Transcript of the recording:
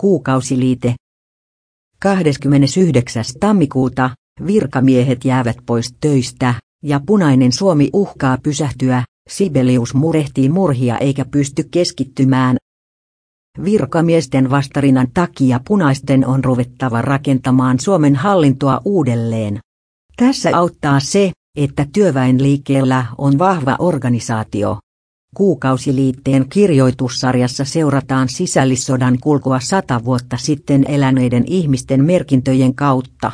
Kuukausiliite 29. tammikuuta virkamiehet jäävät pois töistä, ja punainen Suomi uhkaa pysähtyä, Sibelius murehtii murhia eikä pysty keskittymään. Virkamiesten vastarinnan takia punaisten on ruvettava rakentamaan Suomen hallintoa uudelleen. Tässä auttaa se, että työväenliikkeellä on vahva organisaatio. Kuukausiliitteen kirjoitussarjassa seurataan sisällissodan kulkua sata vuotta sitten eläneiden ihmisten merkintöjen kautta.